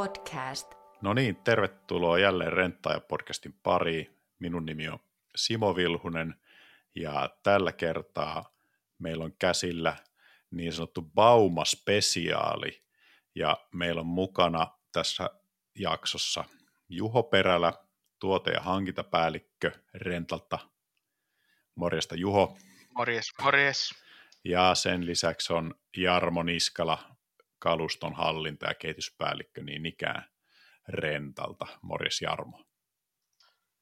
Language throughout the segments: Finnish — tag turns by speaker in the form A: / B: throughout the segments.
A: podcast.
B: No niin, tervetuloa jälleen Renttaaja-podcastin pariin. Minun nimi on Simo Vilhunen ja tällä kertaa meillä on käsillä niin sanottu Bauma-spesiaali ja meillä on mukana tässä jaksossa Juho Perälä, tuote- ja hankintapäällikkö Rentalta. Morjesta Juho.
C: Morjes, morjes.
B: Ja sen lisäksi on Jarmo Niskala, kaluston hallinta- ja kehityspäällikkö niin ikään Rentalta. Morjes Jarmo.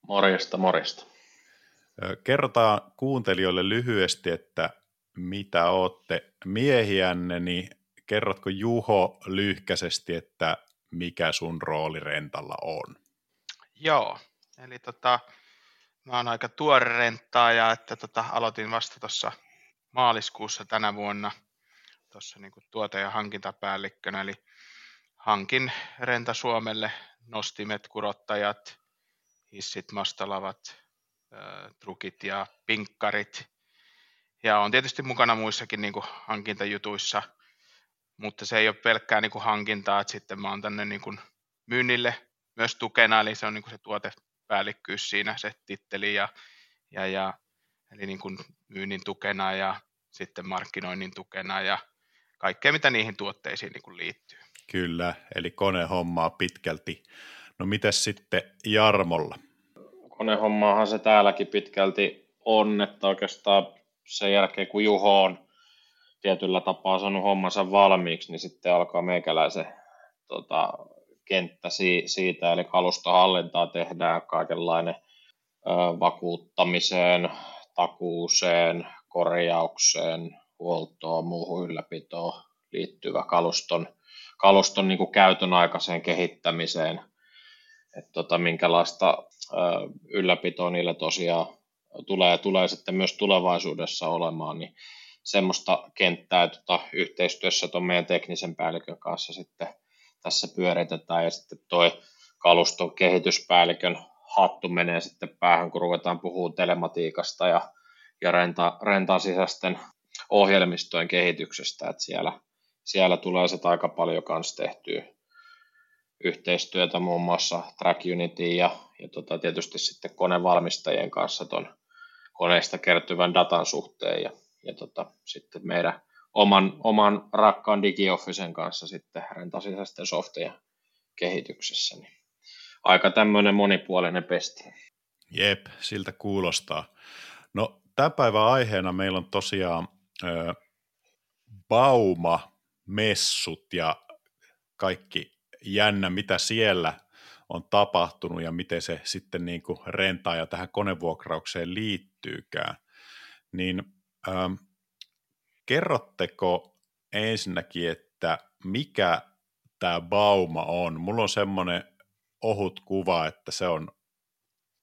D: Morjesta, morjesta.
B: Kerrotaan kuuntelijoille lyhyesti, että mitä olette miehiänne, niin kerrotko Juho lyhkäisesti, että mikä sun rooli Rentalla on?
C: Joo, eli tota, mä oon aika tuore renttaaja, että tota, aloitin vasta tuossa maaliskuussa tänä vuonna tuossa niin tuote- ja hankintapäällikkönä, eli hankin Renta Suomelle nostimet, kurottajat, hissit, mastalavat, trukit ja pinkkarit. Ja on tietysti mukana muissakin niin kuin hankintajutuissa, mutta se ei ole pelkkää niin kuin hankintaa, että sitten mä oon tänne niin kuin myynnille myös tukena, eli se on niin kuin se tuotepäällikkyys siinä, se titteli ja, ja, ja eli niin kuin myynnin tukena ja sitten markkinoinnin tukena ja kaikkea, mitä niihin tuotteisiin niin kuin liittyy.
B: Kyllä, eli konehommaa pitkälti. No mitäs sitten Jarmolla?
D: Konehommaahan se täälläkin pitkälti on, että oikeastaan sen jälkeen kun Juho on tietyllä tapaa saanut hommansa valmiiksi, niin sitten alkaa meikäläisen tota, kenttä siitä, eli kalustohallintaa tehdään kaikenlainen ö, vakuuttamiseen, takuuseen, korjaukseen, huoltoon, muuhun ylläpitoon liittyvä kaluston, kaluston niin kuin käytön aikaiseen kehittämiseen, että tota, minkälaista ö, ylläpitoa niille tosiaan tulee, tulee sitten myös tulevaisuudessa olemaan, niin semmoista kenttää tota, yhteistyössä tuon meidän teknisen päällikön kanssa sitten tässä pyöritetään. Ja sitten toi kaluston kehityspäällikön hattu menee sitten päähän, kun ruvetaan puhumaan telematiikasta ja, ja renta, rentan sisäisten ohjelmistojen kehityksestä, että siellä, siellä tulee sitten aika paljon kanssa tehtyä yhteistyötä muun muassa Track Unity ja, ja tota, tietysti sitten konevalmistajien kanssa tuon koneista kertyvän datan suhteen ja, ja tota, sitten meidän oman, oman rakkaan DigiOfficen kanssa sitten rentasisäisten softeja kehityksessä. Niin aika tämmöinen monipuolinen pesti.
B: Jep, siltä kuulostaa. No, tämän päivän aiheena meillä on tosiaan ö, Bauma, messut ja kaikki jännä, mitä siellä on tapahtunut ja miten se sitten niin kuin rentaa ja tähän konevuokraukseen liittyykään. Niin ähm, kerrotteko ensinnäkin, että mikä tämä Bauma on? Mulla on semmoinen ohut kuva, että se on,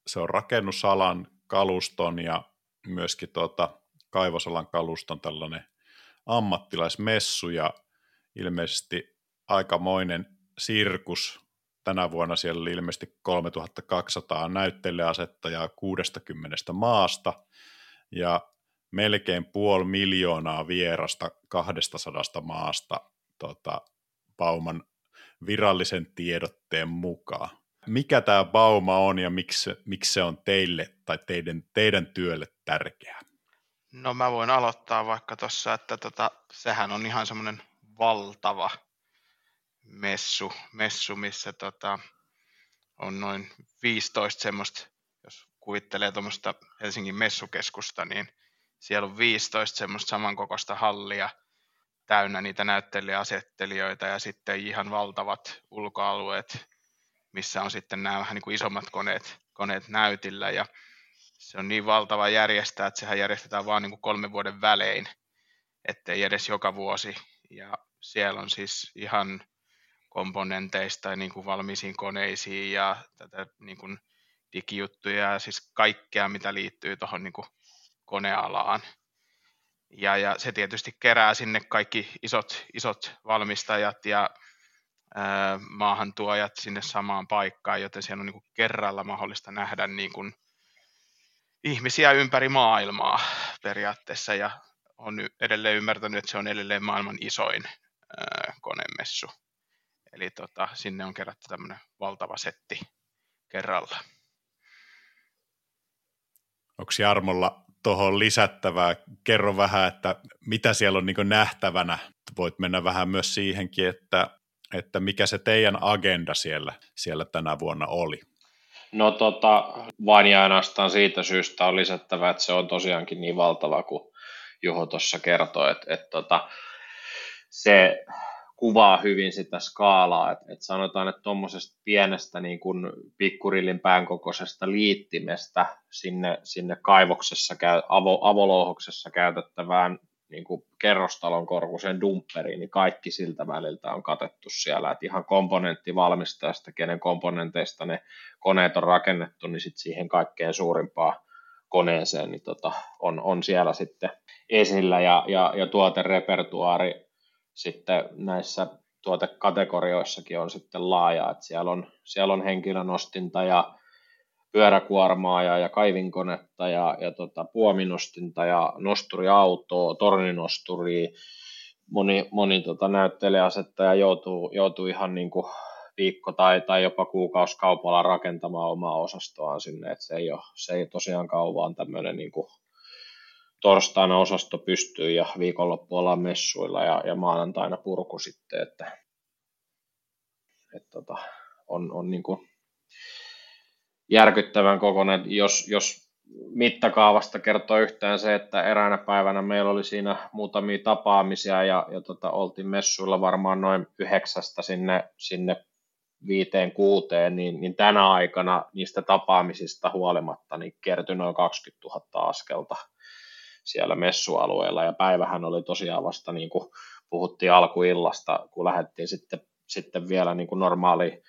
B: se on rakennusalan kaluston ja myöskin tuota kaivosalan kaluston tällainen ammattilaismessu ja ilmeisesti aikamoinen sirkus. Tänä vuonna siellä oli ilmeisesti 3200 näyttelijäasettajaa 60 maasta ja melkein puoli miljoonaa vierasta 200 maasta tota, Bauman virallisen tiedotteen mukaan. Mikä tämä Bauma on ja miksi, miksi se on teille tai teidän, teidän työlle tärkeää?
C: No mä voin aloittaa vaikka tuossa, että tota, sehän on ihan semmoinen valtava messu, messu missä tota, on noin 15 semmoista, jos kuvittelee tuommoista Helsingin messukeskusta, niin siellä on 15 semmoista samankokoista hallia täynnä niitä näyttelijäasettelijoita ja sitten ihan valtavat ulkoalueet, missä on sitten nämä vähän niin kuin isommat koneet, koneet näytillä. Ja se on niin valtava järjestää, että sehän järjestetään vain niin kuin kolmen vuoden välein, ettei edes joka vuosi. Ja siellä on siis ihan komponenteista niin kuin valmiisiin koneisiin ja tätä niin kuin digijuttuja ja siis kaikkea, mitä liittyy tuohon niin kuin konealaan. Ja, ja se tietysti kerää sinne kaikki isot, isot valmistajat ja maahantuojat sinne samaan paikkaan, joten siellä on niin kuin kerralla mahdollista nähdä niin kuin ihmisiä ympäri maailmaa periaatteessa ja on edelleen ymmärtänyt, että se on edelleen maailman isoin konemessu. eli tota, sinne on kerätty tämmöinen valtava setti kerralla.
B: Onko Jarmolla tuohon lisättävää? Kerro vähän, että mitä siellä on niin nähtävänä. Voit mennä vähän myös siihenkin, että, että mikä se teidän agenda siellä, siellä tänä vuonna oli.
D: No tota, vain ja ainoastaan siitä syystä on lisättävä, että se on tosiaankin niin valtava kuin Juho tuossa kertoi, että, että tota, se kuvaa hyvin sitä skaalaa, että, että sanotaan, että tuommoisesta pienestä niin kuin pikkurillin pään kokoisesta liittimestä sinne, sinne kaivoksessa, avo, avolouhoksessa käytettävään niin kuin kerrostalon korkuisen dumpperiin, niin kaikki siltä väliltä on katettu siellä, että ihan komponenttivalmistajasta, kenen komponenteista ne koneet on rakennettu, niin sitten siihen kaikkein suurimpaan koneeseen niin tota, on, on siellä sitten esillä. Ja, ja, ja tuoterepertuaari sitten näissä tuotekategorioissakin on sitten laaja, että siellä on, siellä on henkilönostinta ja pyöräkuormaa ja, ja kaivinkonetta ja, ja tota, puominostinta ja nosturiautoa, torninosturi, moni, moni tota, näyttelijäasettaja joutuu, joutuu ihan niin kuin viikko tai, tai jopa kuukausikaupalla rakentamaan omaa osastoaan sinne, että se ei, ole, se ei tosiaan kauan tämmöinen niin kuin torstaina osasto pystyy ja viikonloppu ollaan messuilla ja, ja maanantaina purku sitten, että, että tota, on, on niin kuin järkyttävän kokoinen, jos, jos mittakaavasta kertoo yhtään se, että eräänä päivänä meillä oli siinä muutamia tapaamisia ja, ja tota, oltiin messuilla varmaan noin yhdeksästä sinne, sinne viiteen kuuteen, niin, niin tänä aikana niistä tapaamisista huolimatta niin kertyi noin 20 000 askelta siellä messualueella. Ja päivähän oli tosiaan vasta niin kuin puhuttiin alkuillasta, kun lähdettiin sitten, sitten vielä niin kuin normaali,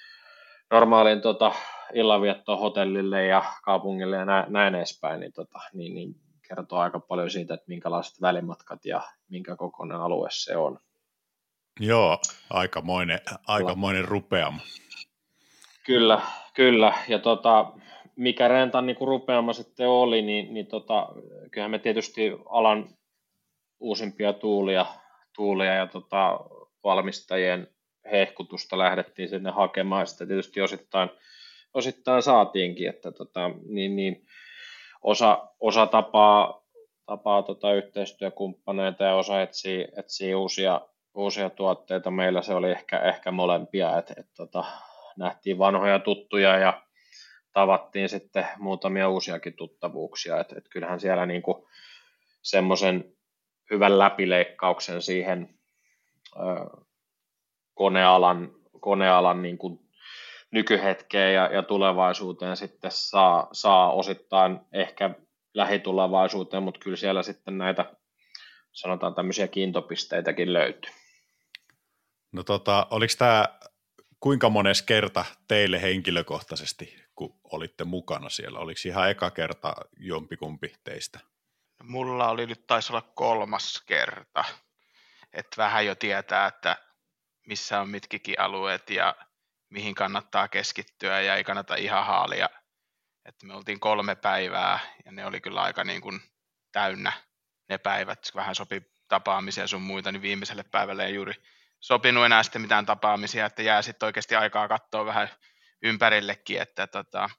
D: normaaliin tota, illanviettoon hotellille ja kaupungille ja näin, näin edespäin, niin, tota, niin, niin kertoo aika paljon siitä, että minkälaiset välimatkat ja minkä kokoinen alue se on.
B: Joo, aikamoinen, aikamoinen rupeama.
D: Kyllä, kyllä. Ja tota, mikä rentan niin kuin rupeama sitten oli, niin, niin tota, kyllähän me tietysti alan uusimpia tuulia, tuulia ja tota, valmistajien hehkutusta lähdettiin sinne hakemaan, sitten tietysti osittain, osittain saatiinkin, että tota, niin, niin, osa, osa tapaa, tapaa tota yhteistyökumppaneita ja osa etsii, etsii uusia, uusia tuotteita. Meillä se oli ehkä, ehkä molempia, että et, tota, nähtiin vanhoja tuttuja ja tavattiin sitten muutamia uusiakin tuttavuuksia, että et kyllähän siellä niinku semmoisen hyvän läpileikkauksen siihen ö, konealan, konealan niinku nykyhetkeen ja, ja tulevaisuuteen sitten saa, saa osittain ehkä lähitulevaisuuteen, mutta kyllä siellä sitten näitä sanotaan tämmöisiä kiintopisteitäkin löytyy.
B: No tota, oliko tämä kuinka mones kerta teille henkilökohtaisesti, kun olitte mukana siellä? Oliko ihan eka kerta jompikumpi teistä?
C: Mulla oli nyt taisi olla kolmas kerta. Että vähän jo tietää, että missä on mitkikin alueet ja mihin kannattaa keskittyä ja ei kannata ihan haalia. Että me oltiin kolme päivää ja ne oli kyllä aika niin kuin täynnä ne päivät. Vähän sopi tapaamisia sun muita, niin viimeiselle päivälle ei juuri sopinut enää sitten mitään tapaamisia, että jää sitten oikeasti aikaa katsoa vähän ympärillekin, että tota,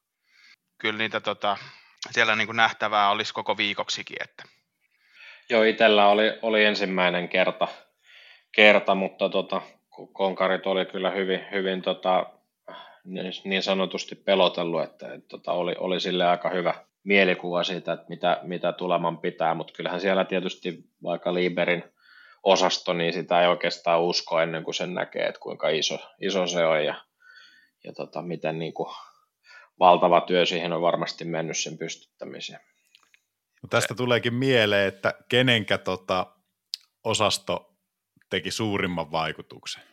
C: kyllä niitä tota, siellä niin kuin nähtävää olisi koko viikoksikin. Että.
D: Joo, itsellä oli, oli ensimmäinen kerta, kerta mutta tota, konkarit oli kyllä hyvin, hyvin tota, niin sanotusti pelotellut, että, että tota, oli, oli sille aika hyvä mielikuva siitä, että mitä, mitä tuleman pitää, mutta kyllähän siellä tietysti vaikka Liberin osasto, niin sitä ei oikeastaan usko ennen kuin sen näkee, että kuinka iso, iso se on ja, ja tota, miten niin kuin valtava työ siihen on varmasti mennyt sen pystyttämiseen.
B: No tästä tuleekin mieleen, että kenenkä tota osasto teki suurimman vaikutuksen?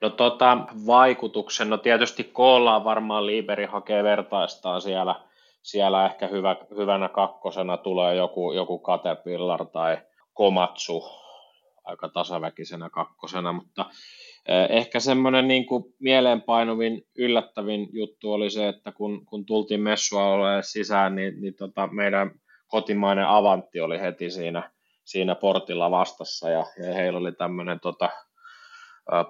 D: No tota, vaikutuksen, no tietysti koolla varmaan Liberi hakee vertaistaan siellä, siellä ehkä hyvä, hyvänä kakkosena tulee joku, joku Caterpillar tai Komatsu, aika tasaväkisenä kakkosena, mutta eh, ehkä semmoinen niin kuin mieleenpainuvin, yllättävin juttu oli se, että kun, kun tultiin messualueelle sisään, niin, niin tota meidän kotimainen Avantti oli heti siinä, siinä portilla vastassa ja, ja heillä oli tämmöinen tota,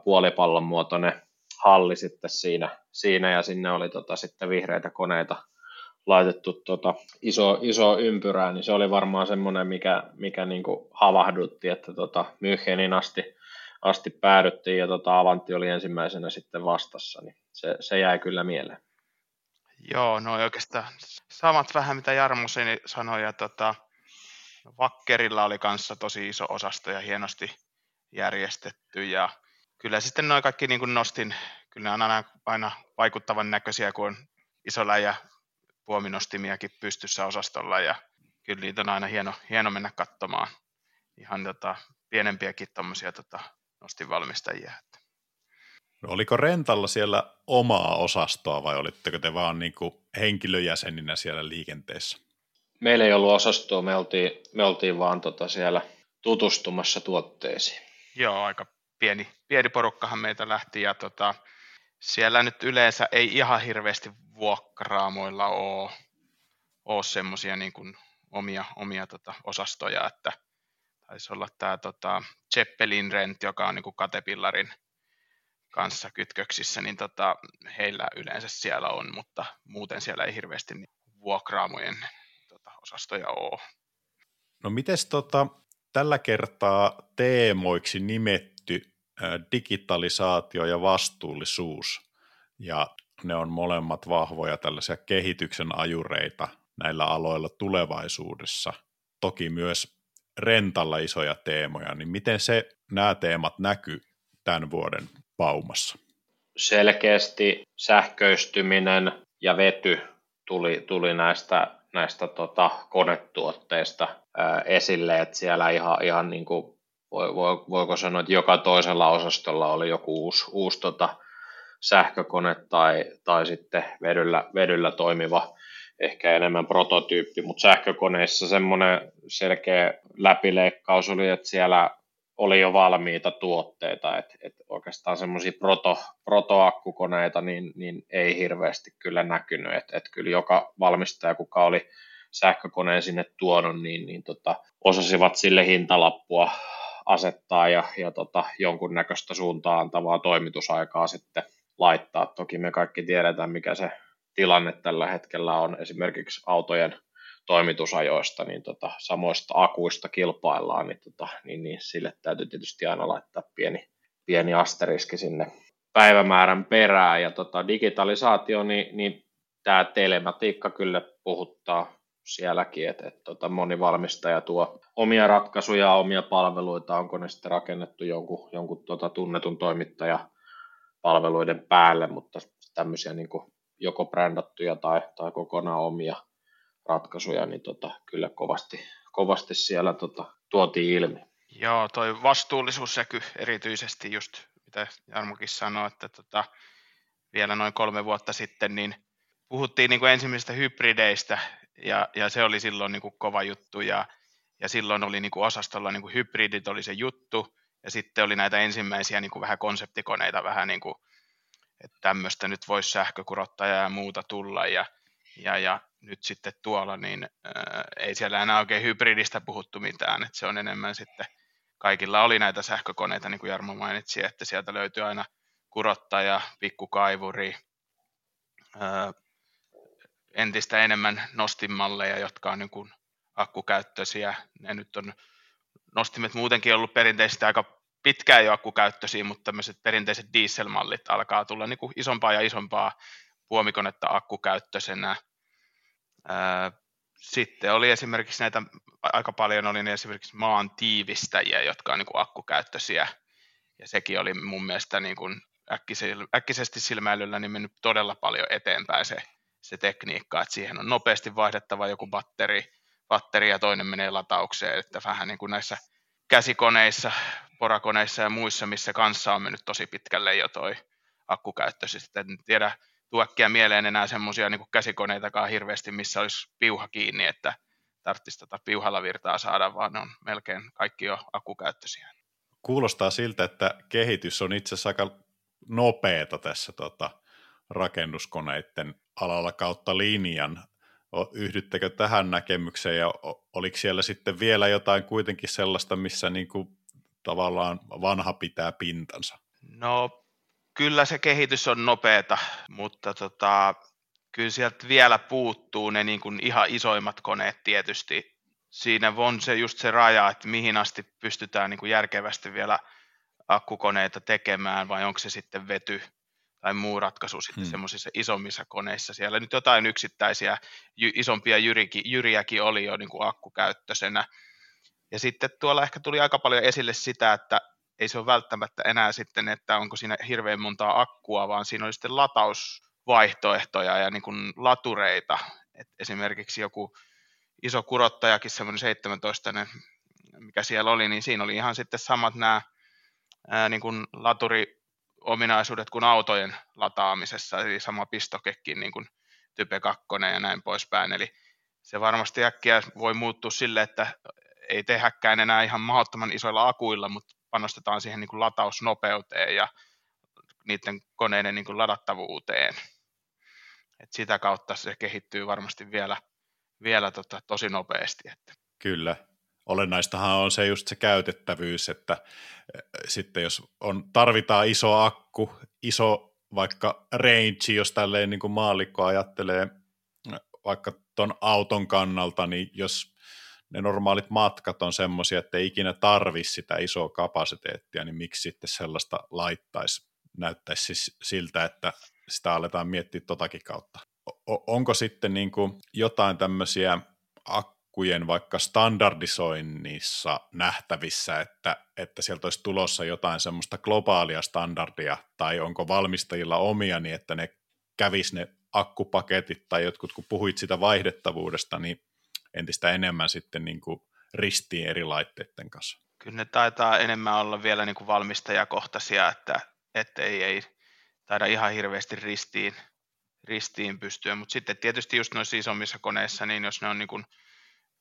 D: puolipallon muotoinen halli sitten siinä, siinä ja sinne oli tota, sitten vihreitä koneita laitettu tota, iso, iso ympyrää, niin se oli varmaan semmoinen, mikä, mikä niin kuin havahdutti, että tota, Münchenin asti, asti päädyttiin ja tota, Avanti oli ensimmäisenä sitten vastassa, niin se, se jäi kyllä mieleen.
C: Joo, no oikeastaan samat vähän mitä Jarmo sanoi ja tota, No, Vakkerilla oli kanssa tosi iso osasto ja hienosti järjestetty ja kyllä sitten noin kaikki niin kuin nostin, kyllä ne on aina, aina vaikuttavan näköisiä, kun on iso läjä puominostimiakin pystyssä osastolla ja kyllä niitä on aina hieno, hieno mennä katsomaan ihan tota, pienempiäkin tuommoisia tota, nostinvalmistajia.
B: No, oliko Rentalla siellä omaa osastoa vai olitteko te vaan niin kuin henkilöjäseninä siellä liikenteessä?
D: Meillä ei ollut osastoa, me oltiin, me oltiin vaan tota siellä tutustumassa tuotteisiin.
C: Joo, aika pieni, pieni porukkahan meitä lähti ja tota, siellä nyt yleensä ei ihan hirveästi vuokraamoilla ole, ole semmoisia niin omia, omia tota, osastoja, että taisi olla tämä tota, Zeppelin Rent, joka on niin kuin kanssa kytköksissä, niin tota, heillä yleensä siellä on, mutta muuten siellä ei hirveästi niin vuokraamojen osastoja ole.
B: No mites tota, tällä kertaa teemoiksi nimetty digitalisaatio ja vastuullisuus, ja ne on molemmat vahvoja tällaisia kehityksen ajureita näillä aloilla tulevaisuudessa. Toki myös rentalla isoja teemoja, niin miten se, nämä teemat näkyy tämän vuoden paumassa?
D: Selkeästi sähköistyminen ja vety tuli, tuli näistä, näistä tota, konetuotteista ää, esille, että siellä ihan, ihan niin kuin, voi, voi, voiko sanoa, että joka toisella osastolla oli joku uusi, uusi tota, sähkökone tai, tai sitten vedyllä, vedyllä toimiva ehkä enemmän prototyyppi, mutta sähkökoneissa semmoinen selkeä läpileikkaus oli, että siellä oli jo valmiita tuotteita, että et oikeastaan semmoisia proto, protoakkukoneita niin, niin ei hirveästi kyllä näkynyt, että et kyllä joka valmistaja, kuka oli sähkökoneen sinne tuonut, niin, niin tota, osasivat sille hintalappua asettaa ja, ja tota, jonkunnäköistä suuntaan antavaa toimitusaikaa sitten laittaa. Toki me kaikki tiedetään, mikä se tilanne tällä hetkellä on esimerkiksi autojen toimitusajoista, niin tota, samoista akuista kilpaillaan, niin, tota, niin, niin sille täytyy tietysti aina laittaa pieni, pieni asteriski sinne päivämäärän perään. Ja tota, digitalisaatio, niin, niin tämä telematiikka kyllä puhuttaa sielläkin, että, että tota, moni valmistaja tuo omia ratkaisuja, omia palveluita, onko ne sitten rakennettu jonkun, jonkun tota, tunnetun toimittaja palveluiden päälle, mutta tämmöisiä niin kuin joko brändättyjä tai, tai kokonaan omia ratkaisuja, niin tota, kyllä kovasti, kovasti siellä tota, tuotiin ilmi.
C: Joo, toi vastuullisuus seky erityisesti just, mitä Jarmokin sanoi, että tota, vielä noin kolme vuotta sitten, niin puhuttiin niin kuin ensimmäisistä hybrideistä, ja, ja se oli silloin niin kuin kova juttu, ja, ja silloin oli niin kuin osastolla niin kuin hybridit oli se juttu, ja sitten oli näitä ensimmäisiä niin kuin vähän konseptikoneita, vähän niin kuin, että tämmöistä nyt voisi sähkökurottaja ja muuta tulla, ja, ja, ja nyt sitten tuolla, niin ää, ei siellä enää oikein hybridistä puhuttu mitään, että se on enemmän sitten, kaikilla oli näitä sähkökoneita, niin kuin Jarmo mainitsi, että sieltä löytyy aina kurottaja, pikkukaivuri, ää, entistä enemmän nostimalleja, jotka on niin kuin akkukäyttöisiä. Ne nyt on nostimet muutenkin ollut perinteisesti aika pitkään jo akkukäyttöisiä, mutta tämmöiset perinteiset dieselmallit alkaa tulla niin kuin isompaa ja isompaa puomikonetta akkukäyttöisenä. Sitten oli esimerkiksi näitä, aika paljon oli esimerkiksi maan tiivistäjiä, jotka on niin kuin akkukäyttöisiä, ja sekin oli mun mielestä niin kuin äkkisesti silmäilyllä niin mennyt todella paljon eteenpäin se, se tekniikka, että siihen on nopeasti vaihdettava joku batteri, batteri ja toinen menee lataukseen, että vähän niin kuin näissä käsikoneissa, porakoneissa ja muissa, missä kanssa on mennyt tosi pitkälle jo toi akkukäyttö. Sitten en tiedä tuokkia mieleen enää semmoisia niin käsikoneitakaan hirveästi, missä olisi piuha kiinni, että tarvitsisi tota piuhalla virtaa saada, vaan ne on melkein kaikki jo akkukäyttöisiä.
B: Kuulostaa siltä, että kehitys on itse asiassa aika nopeata tässä tota, rakennuskoneiden alalla kautta linjan. Yhdyttekö tähän näkemykseen ja oliko siellä sitten vielä jotain kuitenkin sellaista, missä niin kuin tavallaan vanha pitää pintansa?
C: No kyllä se kehitys on nopeata, mutta tota, kyllä sieltä vielä puuttuu ne niin kuin ihan isoimmat koneet tietysti. Siinä on se just se raja, että mihin asti pystytään niin kuin järkevästi vielä akkukoneita tekemään vai onko se sitten vety tai muu ratkaisu sitten hmm. semmoisissa isommissa koneissa. Siellä nyt jotain yksittäisiä isompia jyrikin, jyriäkin oli jo niin kuin akkukäyttöisenä. Ja sitten tuolla ehkä tuli aika paljon esille sitä, että ei se ole välttämättä enää sitten, että onko siinä hirveän montaa akkua, vaan siinä oli sitten latausvaihtoehtoja ja niin kuin latureita. Et esimerkiksi joku iso kurottajakin, semmoinen 17 mikä siellä oli, niin siinä oli ihan sitten samat nämä niin kuin laturiominaisuudet kuin autojen lataamisessa, eli sama pistokekin niin kuin Type 2 ja näin poispäin. Eli se varmasti äkkiä voi muuttua sille, että ei tehäkään enää ihan mahdottoman isoilla akuilla, mutta panostetaan siihen niin kuin latausnopeuteen ja niiden koneiden niin kuin ladattavuuteen. Et sitä kautta se kehittyy varmasti vielä, vielä tota, tosi nopeasti. Että.
B: Kyllä. Olennaistahan on se just se käytettävyys, että eh, sitten jos on, tarvitaan iso akku, iso vaikka range, jos tälleen niin kuin maallikko ajattelee vaikka tuon auton kannalta, niin jos ne normaalit matkat on semmoisia, että ei ikinä tarvi sitä isoa kapasiteettia, niin miksi sitten sellaista laittaisi? Näyttäisi siis siltä, että sitä aletaan miettiä totakin kautta. O- onko sitten niin kuin jotain tämmöisiä akkujen vaikka standardisoinnissa nähtävissä, että, että sieltä olisi tulossa jotain semmoista globaalia standardia, tai onko valmistajilla omia niin, että ne kävis ne akkupaketit tai jotkut, kun puhuit sitä vaihdettavuudesta, niin entistä enemmän sitten niin kuin ristiin eri laitteiden kanssa.
C: Kyllä ne taitaa enemmän olla vielä niin kuin valmistajakohtaisia, että, että ei, ei taida ihan hirveästi ristiin, ristiin pystyä, mutta sitten tietysti just noissa isommissa koneissa, niin jos ne on niin kuin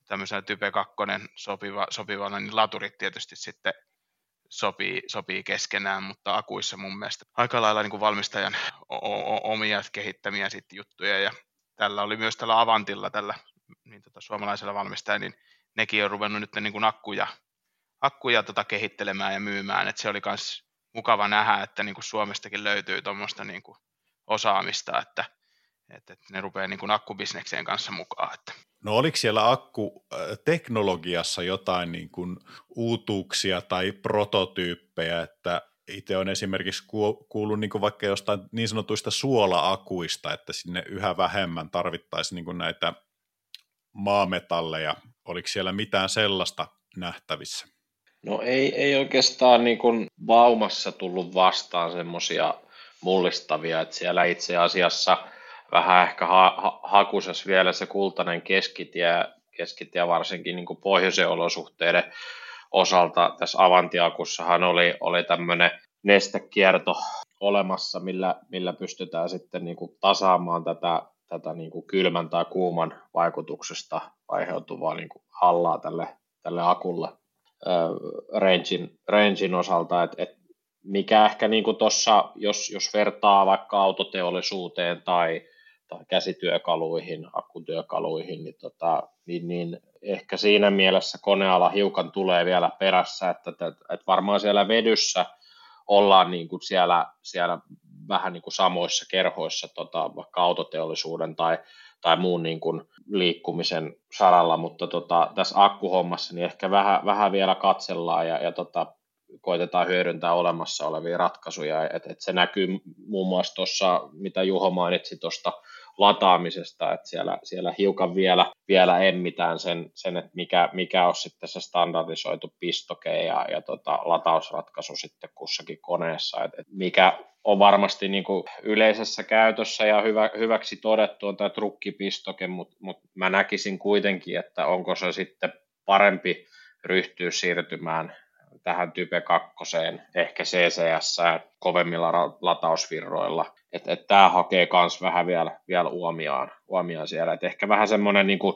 C: tämmöisenä Type 2 sopiva, sopivana, niin laturit tietysti sitten sopii, sopii keskenään, mutta akuissa mun mielestä aika lailla niin kuin valmistajan o- o- omia kehittämiä sitten juttuja, ja tällä oli myös tällä Avantilla, tällä niin tota, suomalaisella valmistajalla, niin nekin on ruvennut nyt niin kuin akkuja, akkuja tota kehittelemään ja myymään, että se oli myös mukava nähdä, että niin kuin Suomestakin löytyy tuommoista niin osaamista, että, että, että ne rupeaa niin kuin akkubisnekseen kanssa mukaan. Että.
B: No oliko siellä akkuteknologiassa jotain niin kuin uutuuksia tai prototyyppejä, että itse on esimerkiksi kuullut niin kuin vaikka jostain niin sanotuista suola-akuista, että sinne yhä vähemmän tarvittaisiin niin kuin näitä maametalleja. Oliko siellä mitään sellaista nähtävissä?
D: No ei, ei oikeastaan niin kuin vaumassa tullut vastaan semmoisia mullistavia, että siellä itse asiassa vähän ehkä ha- ha- hakusas vielä se kultainen keskitie, keskitie varsinkin niin kuin pohjoisen olosuhteiden osalta. Tässä Avantiakussahan oli, oli tämmöinen nestekierto olemassa, millä, millä pystytään sitten niin kuin tasaamaan tätä tätä niin kuin kylmän tai kuuman vaikutuksesta aiheutuvaa niin kuin hallaa tälle, tälle akulle rangein, rangein osalta, että et mikä ehkä niin kuin tossa, jos, jos vertaa vaikka autoteollisuuteen tai, tai käsityökaluihin, akkutyökaluihin, niin, tota, niin, niin ehkä siinä mielessä koneala hiukan tulee vielä perässä, että, että, että varmaan siellä vedyssä ollaan niin kuin siellä, siellä vähän niin kuin samoissa kerhoissa tota, vaikka autoteollisuuden tai, tai muun niin kuin liikkumisen saralla, mutta tota, tässä akkuhommassa niin ehkä vähän, vähän vielä katsellaan ja, ja tota, koitetaan hyödyntää olemassa olevia ratkaisuja. Et, et se näkyy muun muassa tuossa, mitä Juho mainitsi tuosta lataamisesta, että siellä, siellä hiukan vielä, vielä emmitään sen, sen että mikä, mikä on sitten se standardisoitu pistoke ja, ja tota, latausratkaisu sitten kussakin koneessa, että et mikä on varmasti niin kuin yleisessä käytössä ja hyvä, hyväksi todettu on tämä trukkipistoke, mutta mut mä näkisin kuitenkin, että onko se sitten parempi ryhtyä siirtymään tähän Type 2, ehkä CCS kovemmilla latausvirroilla. Että et tämä hakee myös vähän vielä, vielä uomiaan, uomiaan siellä. Et ehkä vähän semmoinen niin kuin,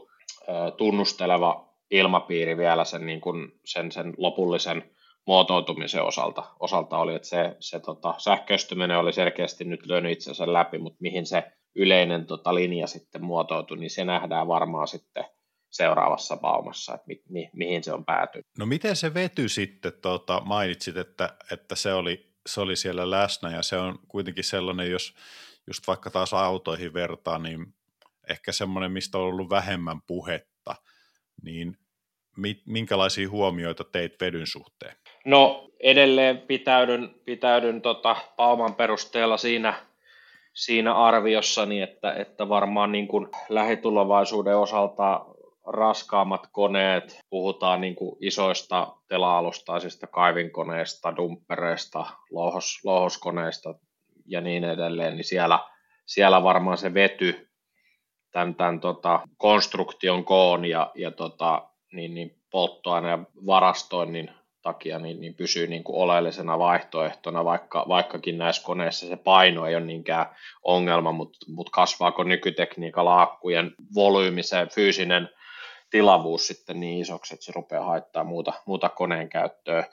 D: tunnusteleva ilmapiiri vielä sen, niin kuin, sen, sen lopullisen muotoutumisen osalta, osalta oli, että se, se tota, sähköistyminen oli selkeästi nyt lyönyt itsensä läpi, mutta mihin se yleinen tota, linja sitten muotoutui, niin se nähdään varmaan sitten seuraavassa baumassa, että mi, mi, mihin se on päätynyt.
B: No miten se vety sitten, tuota, mainitsit, että, että se oli se oli siellä läsnä ja se on kuitenkin sellainen, jos just vaikka taas autoihin vertaa, niin ehkä semmoinen, mistä on ollut vähemmän puhetta, niin minkälaisia huomioita teit vedyn suhteen?
D: No edelleen pitäydyn, pitäydyn tota, Pauman perusteella siinä, siinä arviossani, että, että varmaan niin kuin lähitulevaisuuden osalta raskaammat koneet, puhutaan niin kuin isoista tela-alustaisista kaivinkoneista, dumppereista, louhos, louhoskoneista ja niin edelleen, niin siellä, siellä varmaan se vety tämän, tämän tota, konstruktion koon ja, ja tota, niin, niin polttoaineen varastoinnin takia niin, niin pysyy niin kuin oleellisena vaihtoehtona, vaikka, vaikkakin näissä koneissa se paino ei ole niinkään ongelma, mutta, mutta kasvaako nykytekniikalla akkujen volyymi, se fyysinen tilavuus sitten niin isoksi, että se rupeaa haittaa muuta, muuta koneen käyttöä,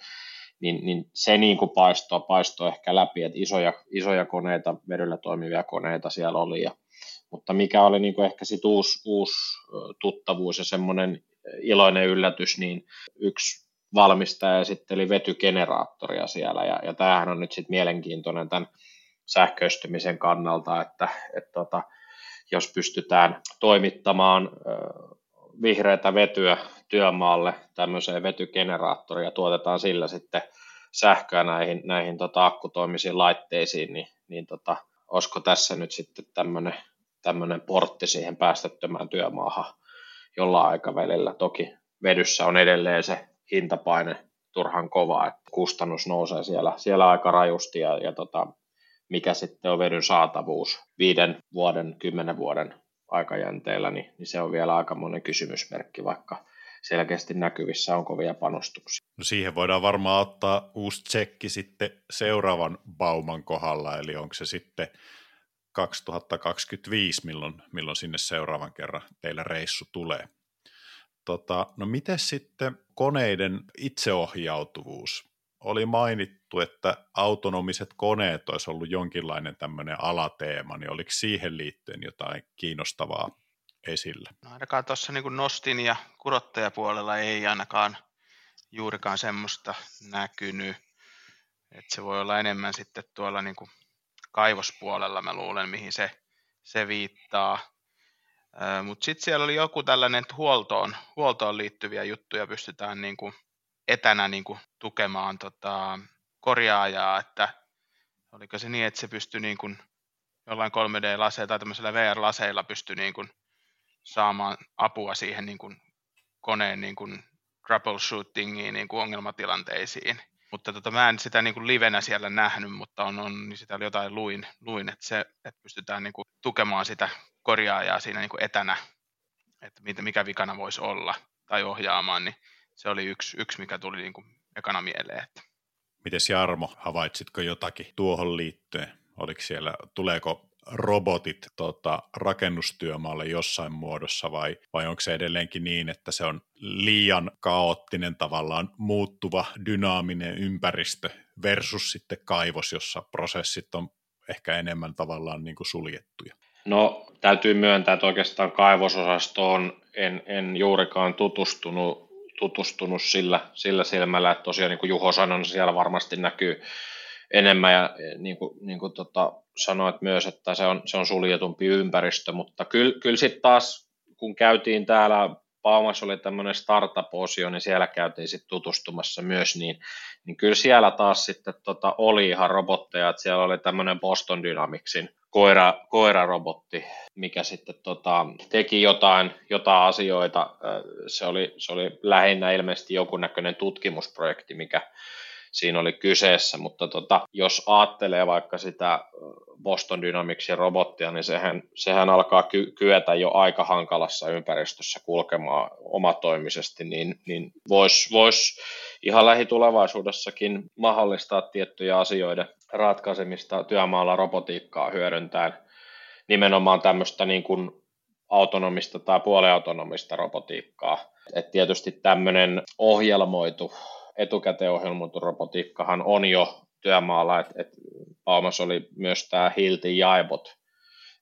D: niin, niin se niin kuin paistoo, paistoo ehkä läpi, että isoja, isoja koneita, vedyllä toimivia koneita siellä oli, ja, mutta mikä oli niin kuin ehkä sitten uusi, uusi tuttavuus ja semmoinen iloinen yllätys, niin yksi valmistaja esitteli vetygeneraattoria siellä, ja, ja tämähän on nyt sitten mielenkiintoinen tämän sähköistymisen kannalta, että, että tota, jos pystytään toimittamaan vihreätä vetyä työmaalle tämmöiseen vetygeneraattoriin ja tuotetaan sillä sitten sähköä näihin, näihin tota, akkutoimisiin laitteisiin, niin, niin tota, olisiko tässä nyt sitten tämmöinen, tämmöinen portti siihen päästettömään työmaahan jollain aikavälillä. Toki vedyssä on edelleen se hintapaine turhan kova, että kustannus nousee siellä, siellä aika rajusti ja, ja tota, mikä sitten on vedyn saatavuus viiden vuoden, kymmenen vuoden aikajänteellä, niin, niin se on vielä aika monen kysymysmerkki, vaikka selkeästi näkyvissä on kovia panostuksia.
B: No siihen voidaan varmaan ottaa uusi tsekki sitten seuraavan Bauman kohdalla, eli onko se sitten 2025, milloin, milloin sinne seuraavan kerran teillä reissu tulee. Tota, no miten sitten koneiden itseohjautuvuus? Oli mainittu, että autonomiset koneet olisi ollut jonkinlainen tämmöinen alateema, niin oliko siihen liittyen jotain kiinnostavaa esillä?
C: No ainakaan tuossa niin nostin ja kurottajapuolella ei ainakaan juurikaan semmoista näkynyt. että se voi olla enemmän sitten tuolla niin kuin kaivospuolella, mä luulen, mihin se, se viittaa. Mutta sitten siellä oli joku tällainen, että huoltoon, huoltoon liittyviä juttuja pystytään niin kuin etänä niin kuin tukemaan tota, korjaajaa, että oliko se niin, että se pystyi niin kuin jollain 3D-laseilla tai tämmöisellä VR-laseilla pystyi niin kuin saamaan apua siihen niin kuin koneen niin kuin troubleshootingiin, niin kuin ongelmatilanteisiin. Mutta tota, mä en sitä niin kuin livenä siellä nähnyt, mutta on, on niin sitä jotain luin, luin että, se, että pystytään niin kuin tukemaan sitä korjaajaa siinä niin kuin etänä, että mikä vikana voisi olla tai ohjaamaan, niin se oli yksi, yksi mikä tuli niin kuin ekana mieleen. Että.
B: Mites Jarmo, havaitsitko jotakin tuohon liittyen? Oliko siellä, tuleeko robotit tota, rakennustyömaalle jossain muodossa vai, vai onko se edelleenkin niin, että se on liian kaoottinen tavallaan muuttuva dynaaminen ympäristö versus sitten kaivos, jossa prosessit on ehkä enemmän tavallaan niin kuin suljettuja?
D: No täytyy myöntää, että oikeastaan kaivososastoon en, en juurikaan tutustunut, tutustunut sillä, sillä silmällä, että tosiaan niin kuin Juho sanoi, niin siellä varmasti näkyy enemmän. Ja niin kuin, niin kuin tota, sanoit myös, että se on, se on suljetumpi ympäristö, mutta kyllä, kyllä sitten taas kun käytiin täällä, Paumas oli tämmöinen startup-osio, niin siellä käytiin sitten tutustumassa myös, niin, niin kyllä siellä taas sitten tota, oli ihan robotteja, että siellä oli tämmöinen Boston Dynamicsin koira, koirarobotti, mikä sitten tota, teki jotain, jotain asioita. Se oli, se oli lähinnä ilmeisesti jonkunnäköinen tutkimusprojekti, mikä, siinä oli kyseessä, mutta tota, jos ajattelee vaikka sitä Boston Dynamicsin robottia, niin sehän, sehän alkaa ky- kyetä jo aika hankalassa ympäristössä kulkemaan omatoimisesti, niin, niin voisi vois ihan lähitulevaisuudessakin mahdollistaa tiettyjä asioiden ratkaisemista työmaalla robotiikkaa hyödyntäen nimenomaan tämmöistä niin kuin autonomista tai puoliautonomista robotiikkaa. Et tietysti tämmöinen ohjelmoitu etukäteen ohjelmoitu robotiikkahan on jo työmaalla, että et Paumas oli myös tämä Hilti Jaibot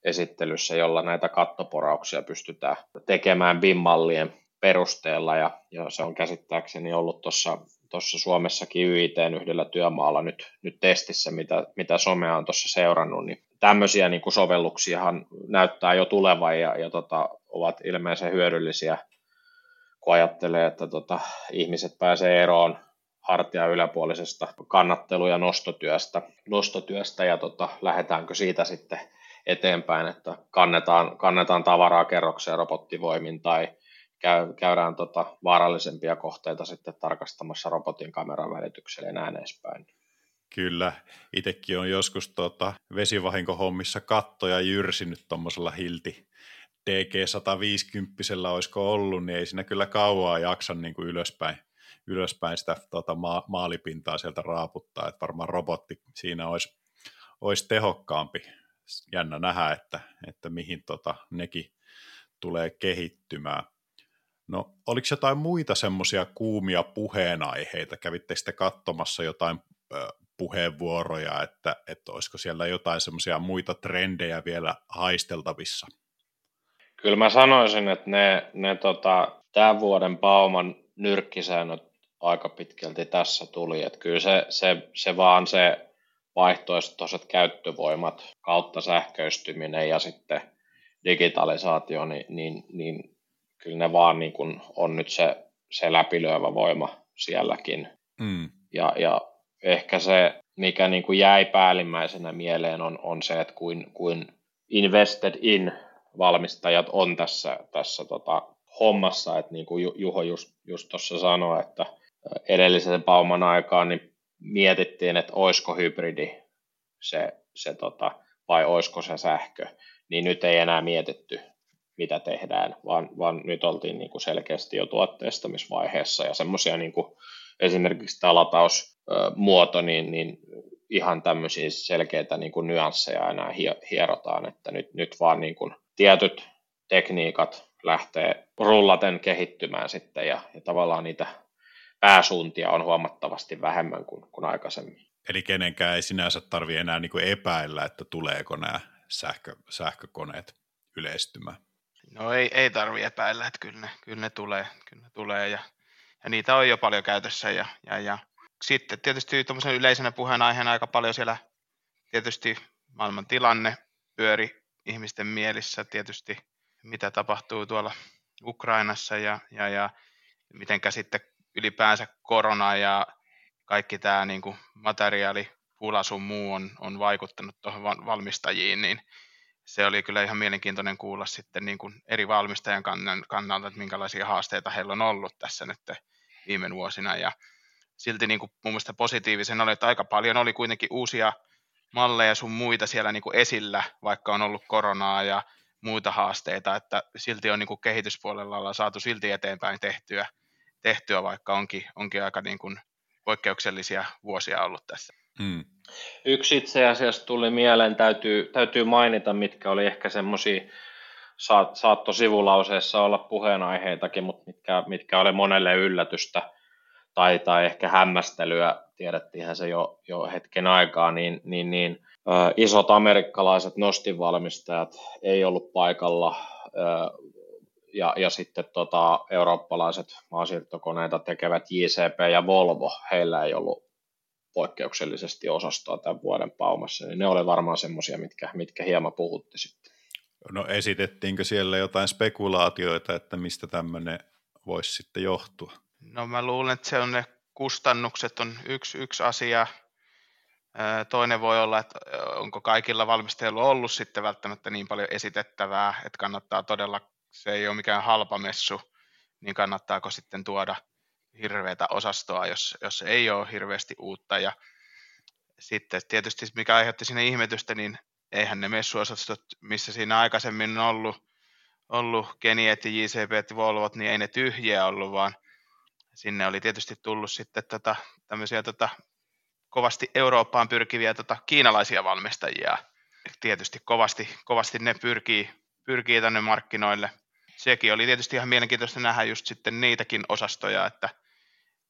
D: esittelyssä, jolla näitä kattoporauksia pystytään tekemään BIM-mallien perusteella ja, ja se on käsittääkseni ollut tuossa tuossa Suomessakin YITn yhdellä työmaalla nyt, nyt testissä, mitä, mitä somea on tuossa seurannut, niin tämmöisiä niin kuin sovelluksiahan näyttää jo tulevan ja, ja tota, ovat ilmeisen hyödyllisiä, kun ajattelee, että tota, ihmiset pääsee eroon hartia yläpuolisesta kannattelu- ja nostotyöstä, nostotyöstä ja tota, lähdetäänkö siitä sitten eteenpäin, että kannetaan, kannetaan tavaraa kerrokseen robottivoimin tai käy, käydään tota vaarallisempia kohteita sitten tarkastamassa robotin kameran välityksellä ja näin edespäin.
B: Kyllä, itsekin on joskus tota vesivahinkohommissa kattoja jyrsinyt tuommoisella hilti DG150 olisiko ollut, niin ei siinä kyllä kauaa jaksa niin kuin ylöspäin, ylöspäin sitä tota, ma- maalipintaa sieltä raaputtaa, että varmaan robotti siinä olisi, olisi tehokkaampi. Jännä nähdä, että, että mihin tota, nekin tulee kehittymään. No, oliko jotain muita semmoisia kuumia puheenaiheita? Kävitte sitten katsomassa jotain puheenvuoroja, että, että olisiko siellä jotain semmoisia muita trendejä vielä haisteltavissa?
D: Kyllä mä sanoisin, että ne, ne tota, tämän vuoden Bauman nyrkkisäännöt aika pitkälti tässä tuli. Että kyllä se, se, se vaan se vaihtoehtoiset käyttövoimat kautta sähköistyminen ja sitten digitalisaatio, niin, niin, niin kyllä ne vaan niin kuin on nyt se, se läpilyövä voima sielläkin. Mm. Ja, ja ehkä se, mikä niin kuin jäi päällimmäisenä mieleen, on, on se, että kuin, kuin invested in valmistajat on tässä, tässä tota hommassa, että niin kuin Juho just, just tuossa sanoi, että edellisen pauman aikaan niin mietittiin, että olisiko hybridi se, se tota, vai olisiko se sähkö, niin nyt ei enää mietitty, mitä tehdään, vaan, vaan nyt oltiin niin kuin selkeästi jo tuotteistamisvaiheessa. Ja semmoisia niin kuin esimerkiksi tämä latausmuoto, niin, niin ihan tämmöisiä selkeitä niin kuin nyansseja enää hierotaan, että nyt, nyt vaan niin kuin tietyt tekniikat lähtee rullaten kehittymään sitten ja, ja tavallaan niitä pääsuuntia on huomattavasti vähemmän kuin, kuin aikaisemmin.
B: Eli kenenkään ei sinänsä tarvi enää niin kuin epäillä, että tuleeko nämä sähkö, sähkökoneet yleistymään.
C: No ei, ei tarvi epäillä, että kyllä ne, kyllä ne tulee, kyllä ne tulee ja, ja, niitä on jo paljon käytössä. Ja, ja, ja. Sitten tietysti tuommoisen yleisenä puheenaiheena aika paljon siellä tietysti maailman tilanne pyöri ihmisten mielissä tietysti, mitä tapahtuu tuolla Ukrainassa ja, ja, ja miten sitten ylipäänsä korona ja kaikki tämä niin kuin materiaali, pula sun muu on, on vaikuttanut tuohon valmistajiin, niin se oli kyllä ihan mielenkiintoinen kuulla sitten niin kuin eri valmistajan kannalta, että minkälaisia haasteita heillä on ollut tässä nyt viime vuosina. Ja silti niin kuin mun mielestä positiivisen oli, että aika paljon oli kuitenkin uusia malleja sun muita siellä niin kuin esillä, vaikka on ollut koronaa ja muita haasteita, että silti on niin kuin kehityspuolella ollaan saatu silti eteenpäin tehtyä, tehtyä vaikka onkin, onkin aika niin kuin poikkeuksellisia vuosia ollut tässä. Hmm.
D: Yksi itse asiassa tuli mieleen, täytyy, täytyy mainita, mitkä oli ehkä semmoisia, saat, saatto sivulauseessa olla puheenaiheitakin, mutta mitkä, mitkä oli monelle yllätystä tai, tai ehkä hämmästelyä, tiedettiinhän se jo, jo hetken aikaa, niin, niin, niin äh, isot amerikkalaiset nostinvalmistajat ei ollut paikalla, äh, ja, ja sitten tota, eurooppalaiset maasiirtokoneita tekevät JCP ja Volvo, heillä ei ollut poikkeuksellisesti osastoa tämän vuoden paumassa, niin ne oli varmaan semmoisia, mitkä, mitkä hieman puhutti sitten.
B: No esitettiinkö siellä jotain spekulaatioita, että mistä tämmöinen voisi sitten johtua?
C: No mä luulen, että se on ne kustannukset on yksi, yksi asia. Toinen voi olla, että onko kaikilla valmistajilla ollut sitten välttämättä niin paljon esitettävää, että kannattaa todella, se ei ole mikään halpa messu, niin kannattaako sitten tuoda – hirveätä osastoa, jos, jos ei ole hirveästi uutta. Ja sitten tietysti mikä aiheutti sinne ihmetystä, niin eihän ne messuosastot, missä siinä aikaisemmin on ollut, ollut Geniet, JCP, Volvot, niin ei ne tyhjiä ollut, vaan sinne oli tietysti tullut sitten tota, tämmöisiä tota, kovasti Eurooppaan pyrkiviä tota, kiinalaisia valmistajia. Tietysti kovasti, kovasti ne pyrkii, pyrkii tänne markkinoille. Sekin oli tietysti ihan mielenkiintoista nähdä just sitten niitäkin osastoja, että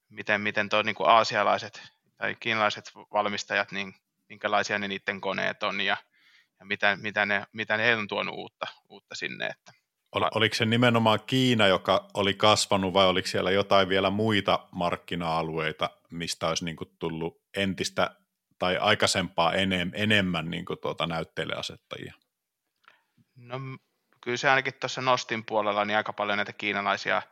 C: miten, miten tuo niin aasialaiset tai kiinalaiset valmistajat, niin minkälaisia ne niiden koneet on ja, ja mitä, mitä, ne, mitä ne on tuonut uutta, uutta sinne. Että
B: oliko se nimenomaan Kiina, joka oli kasvanut vai oliko siellä jotain vielä muita markkina-alueita, mistä olisi niin kuin tullut entistä tai aikaisempaa enem, enemmän niin kuin tuota näyttelijäasettajia?
C: No kyllä se ainakin tuossa Nostin puolella niin aika paljon näitä kiinalaisia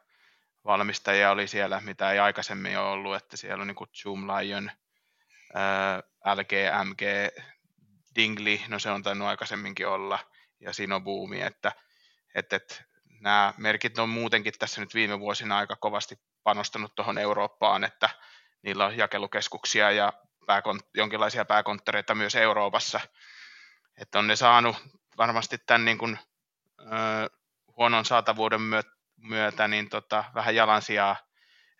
C: valmistajia oli siellä, mitä ei aikaisemmin ole ollut, että siellä on niin kuin Zoom Lion, LG, MG, Dingli, no se on tainnut aikaisemminkin olla, ja Sinobuumi, että, että, että nämä merkit on muutenkin tässä nyt viime vuosina aika kovasti panostanut tuohon Eurooppaan, että niillä on jakelukeskuksia ja pääkont- jonkinlaisia pääkonttoreita myös Euroopassa, että on ne saanut varmasti tämän niin kuin, ö, huonon saatavuuden myötä niin tota, vähän jalansijaa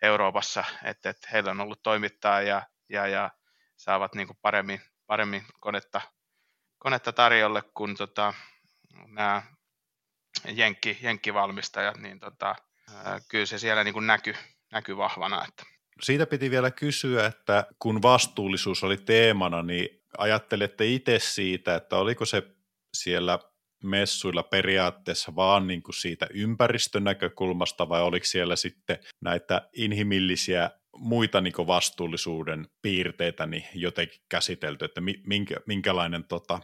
C: Euroopassa, että, että heillä on ollut toimittaa ja, ja, ja saavat niin kuin paremmin, paremmin konetta, konetta tarjolle kuin tota, nämä jenkki, jenkkivalmistajat, niin tota, kyllä se siellä niin näkyy, näky vahvana. Että.
B: Siitä piti vielä kysyä, että kun vastuullisuus oli teemana, niin ajattelette itse siitä, että oliko se siellä messuilla periaatteessa vaan niin kuin siitä ympäristön näkökulmasta vai oliko siellä sitten näitä inhimillisiä muita niin vastuullisuuden piirteitä niin jotenkin käsitelty, että minkä, minkälainen tota,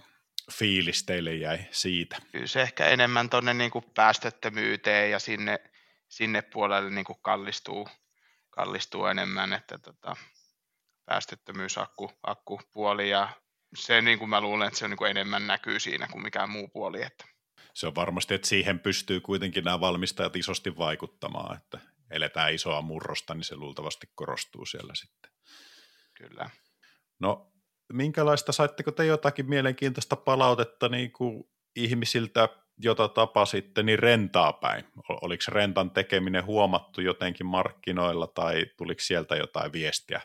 B: fiilis teille jäi siitä?
C: Kyllä se ehkä enemmän tuonne niin päästöttömyyteen ja sinne, sinne puolelle niin kuin kallistuu, kallistuu enemmän, että tota, päästöttömyys, akku, akkupuoli ja se niin kuin mä luulen, että se on niin kuin enemmän näkyy siinä kuin mikään muu puoli. Että.
B: Se on varmasti, että siihen pystyy kuitenkin nämä valmistajat isosti vaikuttamaan, että eletään isoa murrosta, niin se luultavasti korostuu siellä sitten.
C: Kyllä.
B: No, minkälaista, saitteko te jotakin mielenkiintoista palautetta niin kuin ihmisiltä, jota tapasitte, niin rentaa päin? Oliko rentan tekeminen huomattu jotenkin markkinoilla tai tuliko sieltä jotain viestiä?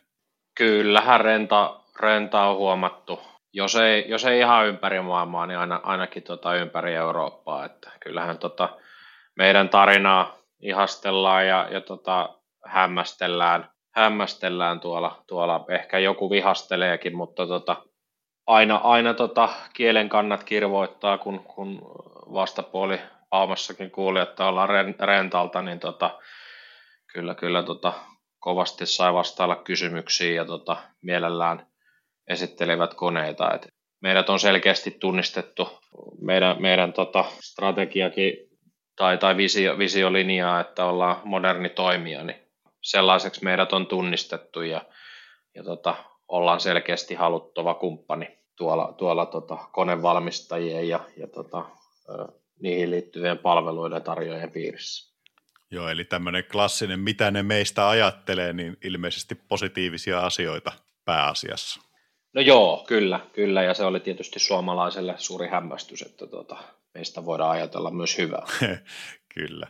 D: Kyllähän renta, renta on huomattu jos ei, jos ei ihan ympäri maailmaa, niin aina, ainakin tota ympäri Eurooppaa. Että kyllähän tota meidän tarinaa ihastellaan ja, ja tota, hämmästellään, hämmästellään tuolla, tuolla. Ehkä joku vihasteleekin, mutta tota, aina, aina tota, kielen kannat kirvoittaa, kun, kun vastapuoli Aumassakin kuuli, että ollaan rentalta, niin tota, kyllä, kyllä tota, kovasti sai vastailla kysymyksiin ja tota, mielellään esittelevät koneita. Et meidät on selkeästi tunnistettu meidän, meidän tota strategiakin tai, tai visio, visiolinjaa, että ollaan moderni toimija, niin sellaiseksi meidät on tunnistettu ja, ja tota, ollaan selkeästi haluttava kumppani tuolla, tuolla tota, konevalmistajien ja, ja tota, niihin liittyvien palveluiden tarjoajien piirissä.
B: Joo, eli tämmöinen klassinen, mitä ne meistä ajattelee, niin ilmeisesti positiivisia asioita pääasiassa.
D: No joo, kyllä, kyllä, ja se oli tietysti suomalaiselle suuri hämmästys, että tota, meistä voidaan ajatella myös hyvää.
B: kyllä.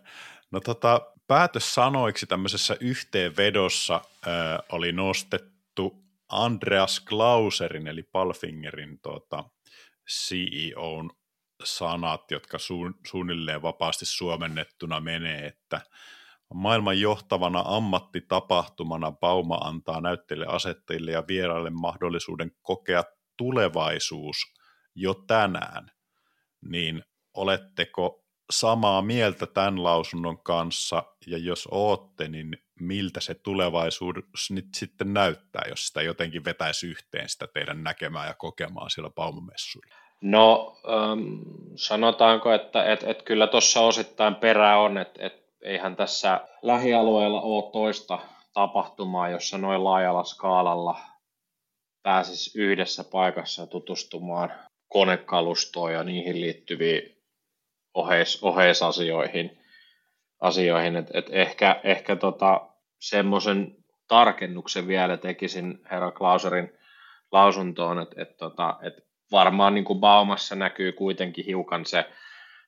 B: No tota, päätös sanoiksi tämmöisessä yhteenvedossa äh, oli nostettu Andreas Klauserin eli Palfingerin tota, CEOn sanat, jotka su- suunnilleen vapaasti suomennettuna menee, että Maailman johtavana ammattitapahtumana Bauma antaa näytteille asettajille ja vieraille mahdollisuuden kokea tulevaisuus jo tänään. Niin oletteko samaa mieltä tämän lausunnon kanssa, ja jos ootte, niin miltä se tulevaisuus nyt sitten näyttää, jos sitä jotenkin vetäisi yhteen sitä teidän näkemää ja kokemaa siellä Baumamessuilla?
D: No ähm, sanotaanko, että et, et kyllä tuossa osittain perä on, että et eihän tässä lähialueella ole toista tapahtumaa, jossa noin laajalla skaalalla pääsisi yhdessä paikassa tutustumaan konekalustoon ja niihin liittyviin oheis, oheisasioihin. Asioihin. Et, et ehkä ehkä tota, semmoisen tarkennuksen vielä tekisin herra Klauserin lausuntoon, että et, tota, et varmaan niin kuin Baumassa näkyy kuitenkin hiukan se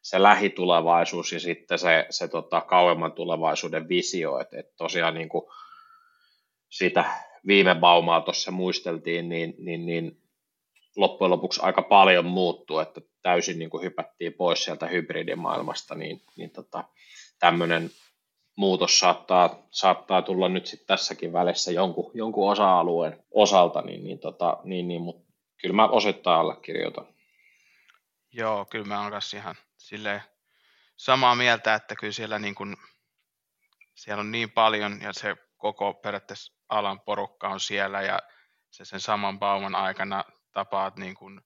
D: se lähitulevaisuus ja sitten se, se tota, kauemman tulevaisuuden visio, että et tosiaan niin kuin sitä viime baumaa tuossa muisteltiin, niin, niin, niin loppujen lopuksi aika paljon muuttuu, että täysin niin kuin hypättiin pois sieltä hybridimaailmasta, niin, niin tota, tämmöinen muutos saattaa, saattaa tulla nyt sitten tässäkin välissä jonkun, jonkun osa-alueen osalta, niin, niin, tota, niin, niin mutta kyllä mä osittain allekirjoitan.
C: Joo, kyllä mä oon ihan silleen samaa mieltä, että kyllä siellä, niin kuin, siellä on niin paljon ja se koko periaatteessa alan porukka on siellä ja se sen saman bauman aikana tapaat niin, kuin,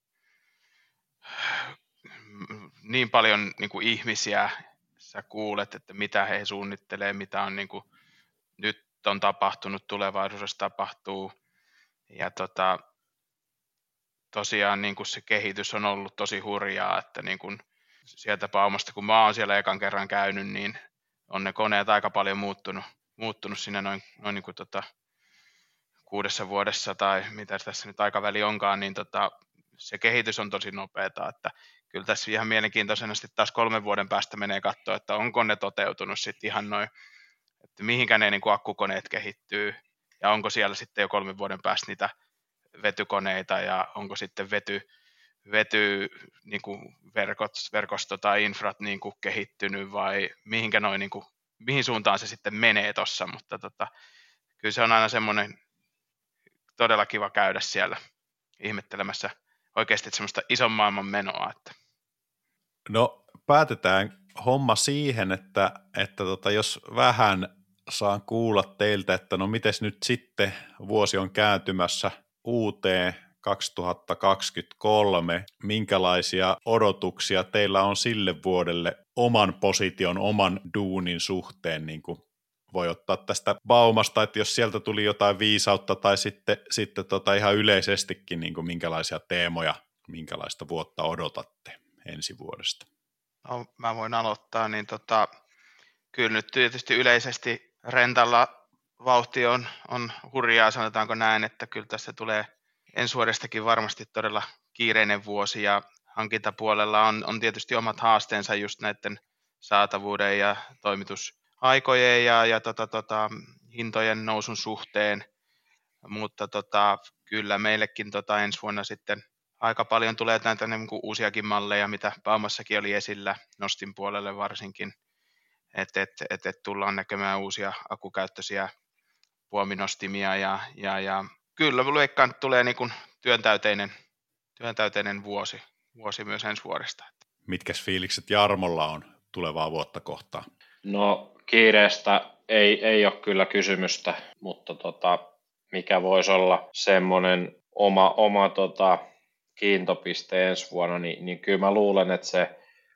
C: niin paljon niin kuin ihmisiä, sä kuulet, että mitä he suunnittelee, mitä on niin kuin, nyt on tapahtunut, tulevaisuudessa tapahtuu. Ja tota, tosiaan niin kuin se kehitys on ollut tosi hurjaa, että niin kuin sieltä paumasta, kun mä oon siellä ekan kerran käynyt, niin on ne koneet aika paljon muuttunut, muuttunut sinne noin, noin niin kuin tota, kuudessa vuodessa tai mitä tässä nyt aikaväli onkaan, niin tota, se kehitys on tosi nopeata, että kyllä tässä ihan mielenkiintoisena sitten taas kolmen vuoden päästä menee katsoa, että onko ne toteutunut sitten ihan noin, että mihinkä ne niin kuin akkukoneet kehittyy ja onko siellä sitten jo kolmen vuoden päästä niitä vetykoneita ja onko sitten vety, vety niin kuin verkot, verkosto tai infrat niin kuin kehittynyt vai mihinkä noin, niin kuin, mihin suuntaan se sitten menee tuossa, mutta tota, kyllä se on aina semmoinen todella kiva käydä siellä ihmettelemässä oikeasti semmoista ison maailman menoa. Että.
B: No päätetään homma siihen, että, että tota, jos vähän saan kuulla teiltä, että no miten nyt sitten vuosi on kääntymässä uuteen 2023, minkälaisia odotuksia teillä on sille vuodelle oman position, oman duunin suhteen, niin kuin voi ottaa tästä baumasta, että jos sieltä tuli jotain viisautta tai sitten, sitten tota ihan yleisestikin, niin kuin minkälaisia teemoja, minkälaista vuotta odotatte ensi vuodesta?
C: No, mä voin aloittaa, niin tota, kyllä nyt tietysti yleisesti rentalla vauhti on, on hurjaa, sanotaanko näin, että kyllä tässä tulee ensi vuodestakin varmasti todella kiireinen vuosi ja hankintapuolella on, on tietysti omat haasteensa just näiden saatavuuden ja toimitusaikojen ja, ja tota, tota, hintojen nousun suhteen, mutta tota, kyllä meillekin tota, ensi vuonna sitten aika paljon tulee näitä niin kuin uusiakin malleja, mitä Baumassakin oli esillä, Nostin puolelle varsinkin, että et, et, et tullaan näkemään uusia akukäyttöisiä puominostimia ja, ja, ja kyllä veikkaan, että tulee niin kuin työntäyteinen, työntäyteinen vuosi, vuosi myös ensi vuodesta.
B: Mitkäs fiilikset Jarmolla on tulevaa vuotta kohtaan?
D: No kiireestä ei, ei ole kyllä kysymystä, mutta tota, mikä voisi olla semmoinen oma, oma tota, kiintopiste ensi vuonna, niin, niin kyllä mä luulen, että se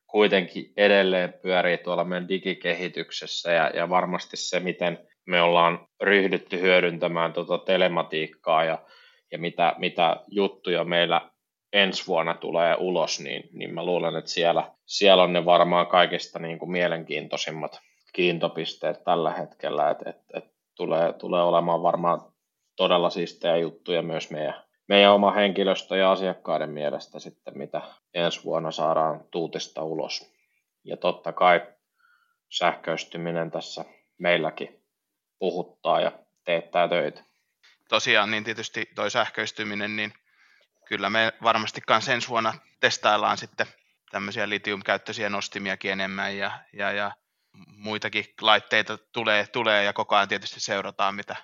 D: kuitenkin edelleen pyörii tuolla meidän digikehityksessä ja, ja varmasti se, miten me ollaan ryhdytty hyödyntämään tuota telematiikkaa ja, ja mitä, mitä juttuja meillä ensi vuonna tulee ulos, niin, niin mä luulen, että siellä, siellä on ne varmaan kaikista niin kuin mielenkiintoisimmat kiintopisteet tällä hetkellä, että et, et tulee, tulee olemaan varmaan todella siistejä juttuja myös meidän, meidän oma henkilöstö ja asiakkaiden mielestä sitten, mitä ensi vuonna saadaan tuutista ulos. Ja totta kai sähköistyminen tässä meilläkin puhuttaa ja teettää töitä.
C: Tosiaan, niin tietysti toi sähköistyminen, niin kyllä me varmasti kanssa ensi vuonna testaillaan sitten tämmöisiä litiumkäyttöisiä nostimiakin enemmän ja, ja, ja muitakin laitteita tulee, tulee ja koko ajan tietysti seurataan, mitä,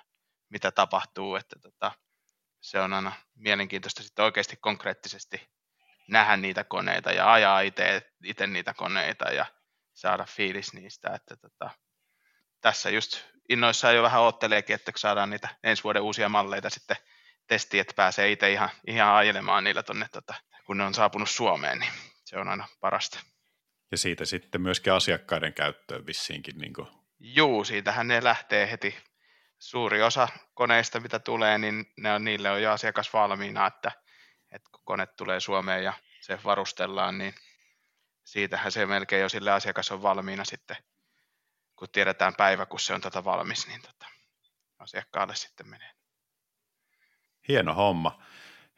C: mitä tapahtuu, että tota, se on aina mielenkiintoista sitten oikeasti konkreettisesti nähdä niitä koneita ja ajaa itse niitä koneita ja saada fiilis niistä, että tota, tässä just innoissaan jo vähän ootteleekin, että saadaan niitä ensi vuoden uusia malleita sitten testiin, että pääsee itse ihan, ihan ajelemaan niillä tonne, tota, kun ne on saapunut Suomeen, niin se on aina parasta.
B: Ja siitä sitten myöskin asiakkaiden käyttöön vissiinkin. Niin kuin.
C: Juu, siitähän ne lähtee heti. Suuri osa koneista, mitä tulee, niin ne on, niille on jo asiakas valmiina, että, että kun kone tulee Suomeen ja se varustellaan, niin siitähän se melkein jo sille asiakas on valmiina sitten kun tiedetään päivä, kun se on tätä valmis, niin tota, asiakkaalle sitten menee.
B: Hieno homma.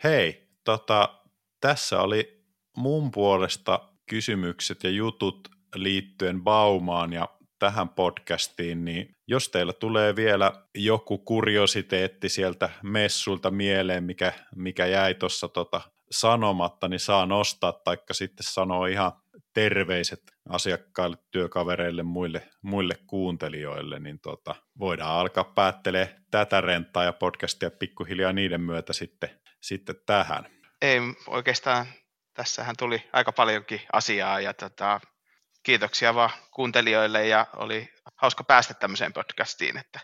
B: Hei, tota, tässä oli mun puolesta kysymykset ja jutut liittyen Baumaan ja tähän podcastiin, niin jos teillä tulee vielä joku kuriositeetti sieltä messulta mieleen, mikä, mikä jäi tuossa tota sanomatta, niin saa nostaa, taikka sitten sanoa ihan terveiset asiakkaille, työkavereille, muille, muille kuuntelijoille, niin tota, voidaan alkaa päättelee tätä rentaa ja podcastia pikkuhiljaa niiden myötä sitten, sitten tähän.
C: Ei oikeastaan, tässähän tuli aika paljonkin asiaa ja tota, kiitoksia vaan kuuntelijoille ja oli hauska päästä tämmöiseen podcastiin, että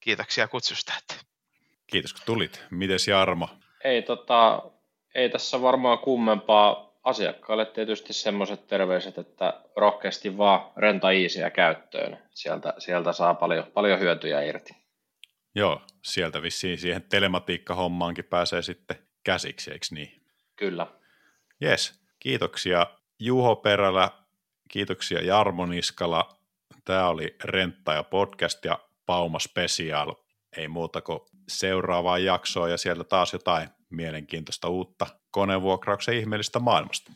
C: kiitoksia kutsusta. Että.
B: Kiitos kun tulit. Mites Jarmo?
D: Ei, tota, ei tässä varmaan kummempaa. Asiakkaalle tietysti semmoiset terveiset, että rohkeasti vaan renta iisiä käyttöön. Sieltä, sieltä saa paljon, paljon hyötyjä irti.
B: Joo, sieltä vissiin siihen telematiikka-hommaankin pääsee sitten käsiksi, eikö niin?
D: Kyllä.
B: Yes, kiitoksia Juho Perälä, kiitoksia Jarmo Niskala. Tämä oli Renta ja podcast ja Pauma Special. Ei muuta kuin seuraavaa jaksoa ja sieltä taas jotain mielenkiintoista uutta konevuokrauksen ihmeellistä maailmasta.